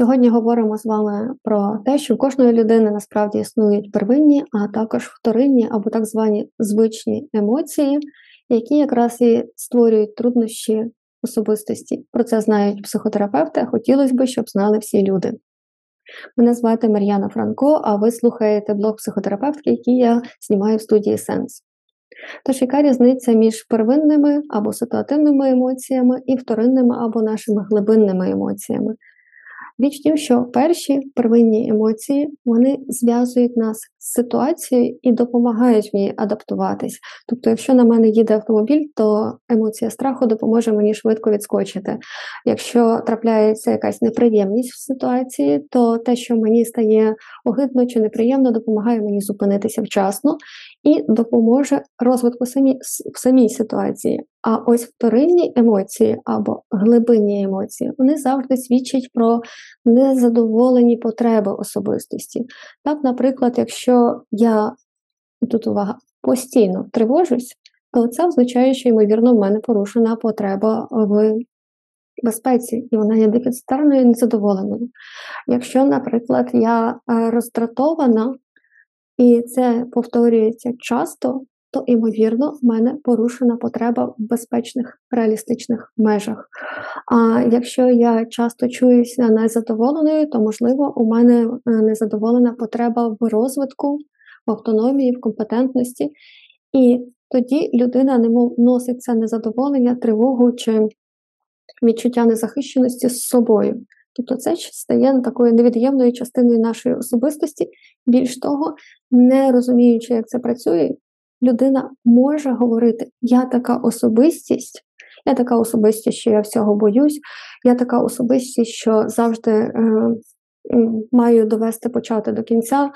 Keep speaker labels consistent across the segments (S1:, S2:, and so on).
S1: Сьогодні говоримо з вами про те, що в кожної людини насправді існують первинні, а також вторинні або так звані звичні емоції, які якраз і створюють труднощі особистості. Про це знають психотерапевти, а хотілося б, щоб знали всі люди. Мене звати Мар'яна Франко, а ви слухаєте блог психотерапевтки, який я знімаю в студії Сенс. Тож, яка різниця між первинними або ситуативними емоціями і вторинними або нашими глибинними емоціями? Річ тим, що перші первинні емоції вони зв'язують нас з ситуацією і допомагають мені адаптуватись. Тобто, якщо на мене їде автомобіль, то емоція страху допоможе мені швидко відскочити. Якщо трапляється якась неприємність в ситуації, то те, що мені стає огидно чи неприємно, допомагає мені зупинитися вчасно і допоможе розвитку самі, в самій ситуації. А ось вторинні емоції або глибинні емоції вони завжди свідчать про незадоволені потреби особистості. Так, наприклад, якщо я тут увага постійно тривожусь, то це означає, що, ймовірно, в мене порушена потреба в безпеці, і вона є дефіцитарною і незадоволеною. Якщо, наприклад, я е, роздратована, і це повторюється часто, то, ймовірно, в мене порушена потреба в безпечних реалістичних межах. А якщо я часто чуюся незадоволеною, то, можливо, у мене е, незадоволена потреба в розвитку, в автономії, в компетентності. І тоді людина не носить це незадоволення, тривогу чи відчуття незахищеності з собою. Тобто це стає такою невід'ємною частиною нашої особистості. Більш того, не розуміючи, як це працює, людина може говорити: Я така особистість, я така особистість, що я всього боюсь, я така особистість, що завжди е, маю довести почати до кінця.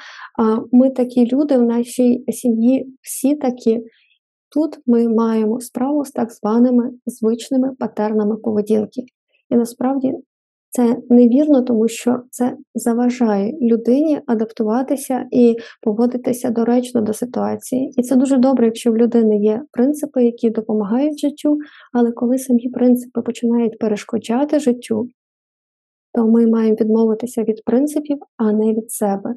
S1: Ми такі люди в нашій сім'ї, всі такі. Тут ми маємо справу з так званими звичними патернами поведінки. І насправді це невірно, тому що це заважає людині адаптуватися і поводитися доречно до ситуації. І це дуже добре, якщо в людини є принципи, які допомагають життю, але коли самі принципи починають перешкоджати життю, то ми маємо відмовитися від принципів, а не від себе.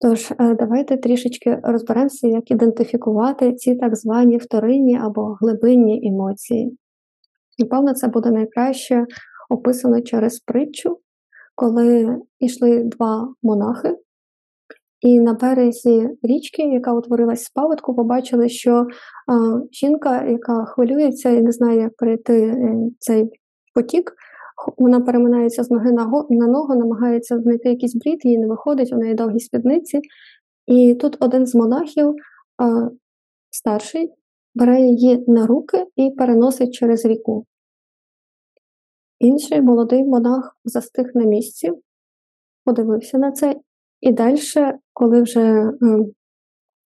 S1: Тож, е, давайте трішечки розберемося, як ідентифікувати ці так звані вторинні або глибинні емоції. Напевно, це буде найкраще описано через притчу, коли йшли два монахи, і на березі річки, яка утворилась з паводку, побачили, що а, жінка, яка хвилюється і не знає, як перейти е, цей потік, вона переминається з ноги на ногу, намагається знайти якийсь брід, їй не виходить, у неї довгі спідниці. І тут один з монахів, а, старший, бере її на руки і переносить через ріку. Інший молодий монах застиг на місці, подивився на це, і далі, коли вже е,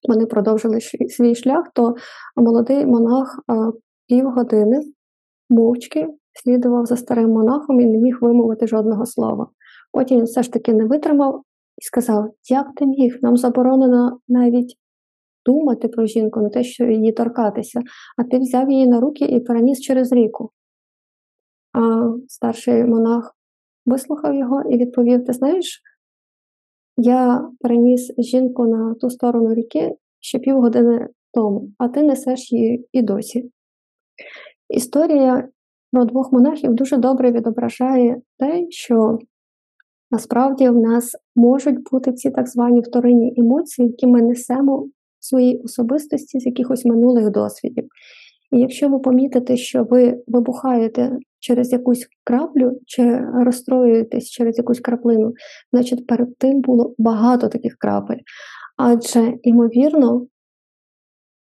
S1: вони продовжили свій шлях, то молодий монах е, півгодини мовчки слідував за старим монахом і не міг вимовити жодного слова. Потім він все ж таки не витримав і сказав: Як ти міг? Нам заборонено навіть думати про жінку, не те, що її торкатися, а ти взяв її на руки і переніс через ріку. А старший монах вислухав його і відповів: Ти знаєш, я переніс жінку на ту сторону ріки ще півгодини тому, а ти несеш її і досі. Історія про двох монахів дуже добре відображає те, що насправді в нас можуть бути ці так звані вторинні емоції, які ми несемо в своїй особистості з якихось минулих досвідів. І якщо ви помітите, що ви вибухаєте через якусь краплю чи розстроюєтесь через якусь краплину, значить перед тим було багато таких крапель. Адже, ймовірно,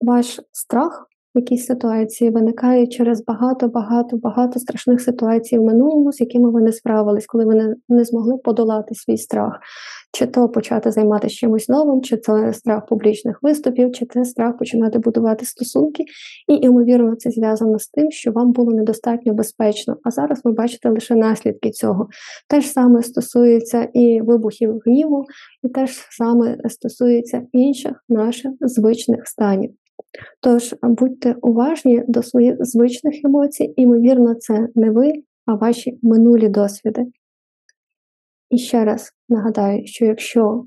S1: ваш страх в якійсь ситуації виникає через багато-багато-багато страшних ситуацій в минулому, з якими ви не справились, коли ви не, не змогли подолати свій страх, чи то почати займатися чимось новим, чи це страх публічних виступів, чи це страх починати будувати стосунки. І, ймовірно, це зв'язано з тим, що вам було недостатньо безпечно. А зараз ви бачите лише наслідки цього. Те ж саме стосується і вибухів гніву, і те ж саме стосується інших наших звичних станів. Тож будьте уважні до своїх звичних емоцій, імовірно, це не ви, а ваші минулі досвіди. І ще раз нагадаю, що якщо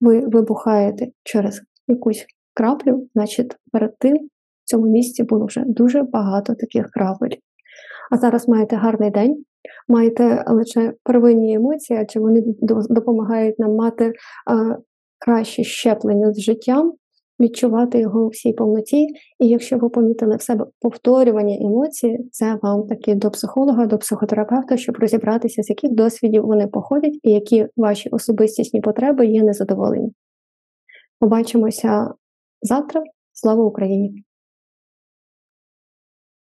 S1: ви вибухаєте через якусь краплю, значить перед тим в цьому місці було вже дуже багато таких крапель. А зараз маєте гарний день, маєте лише первинні емоції, адже вони допомагають нам мати а, краще щеплення з життям, відчувати його у всій повноті. І якщо ви помітили в себе повторювання емоцій, це вам таки до психолога, до психотерапевта, щоб розібратися, з яких досвідів вони походять і які ваші особистісні потреби є незадоволені. Побачимося завтра. Слава Україні!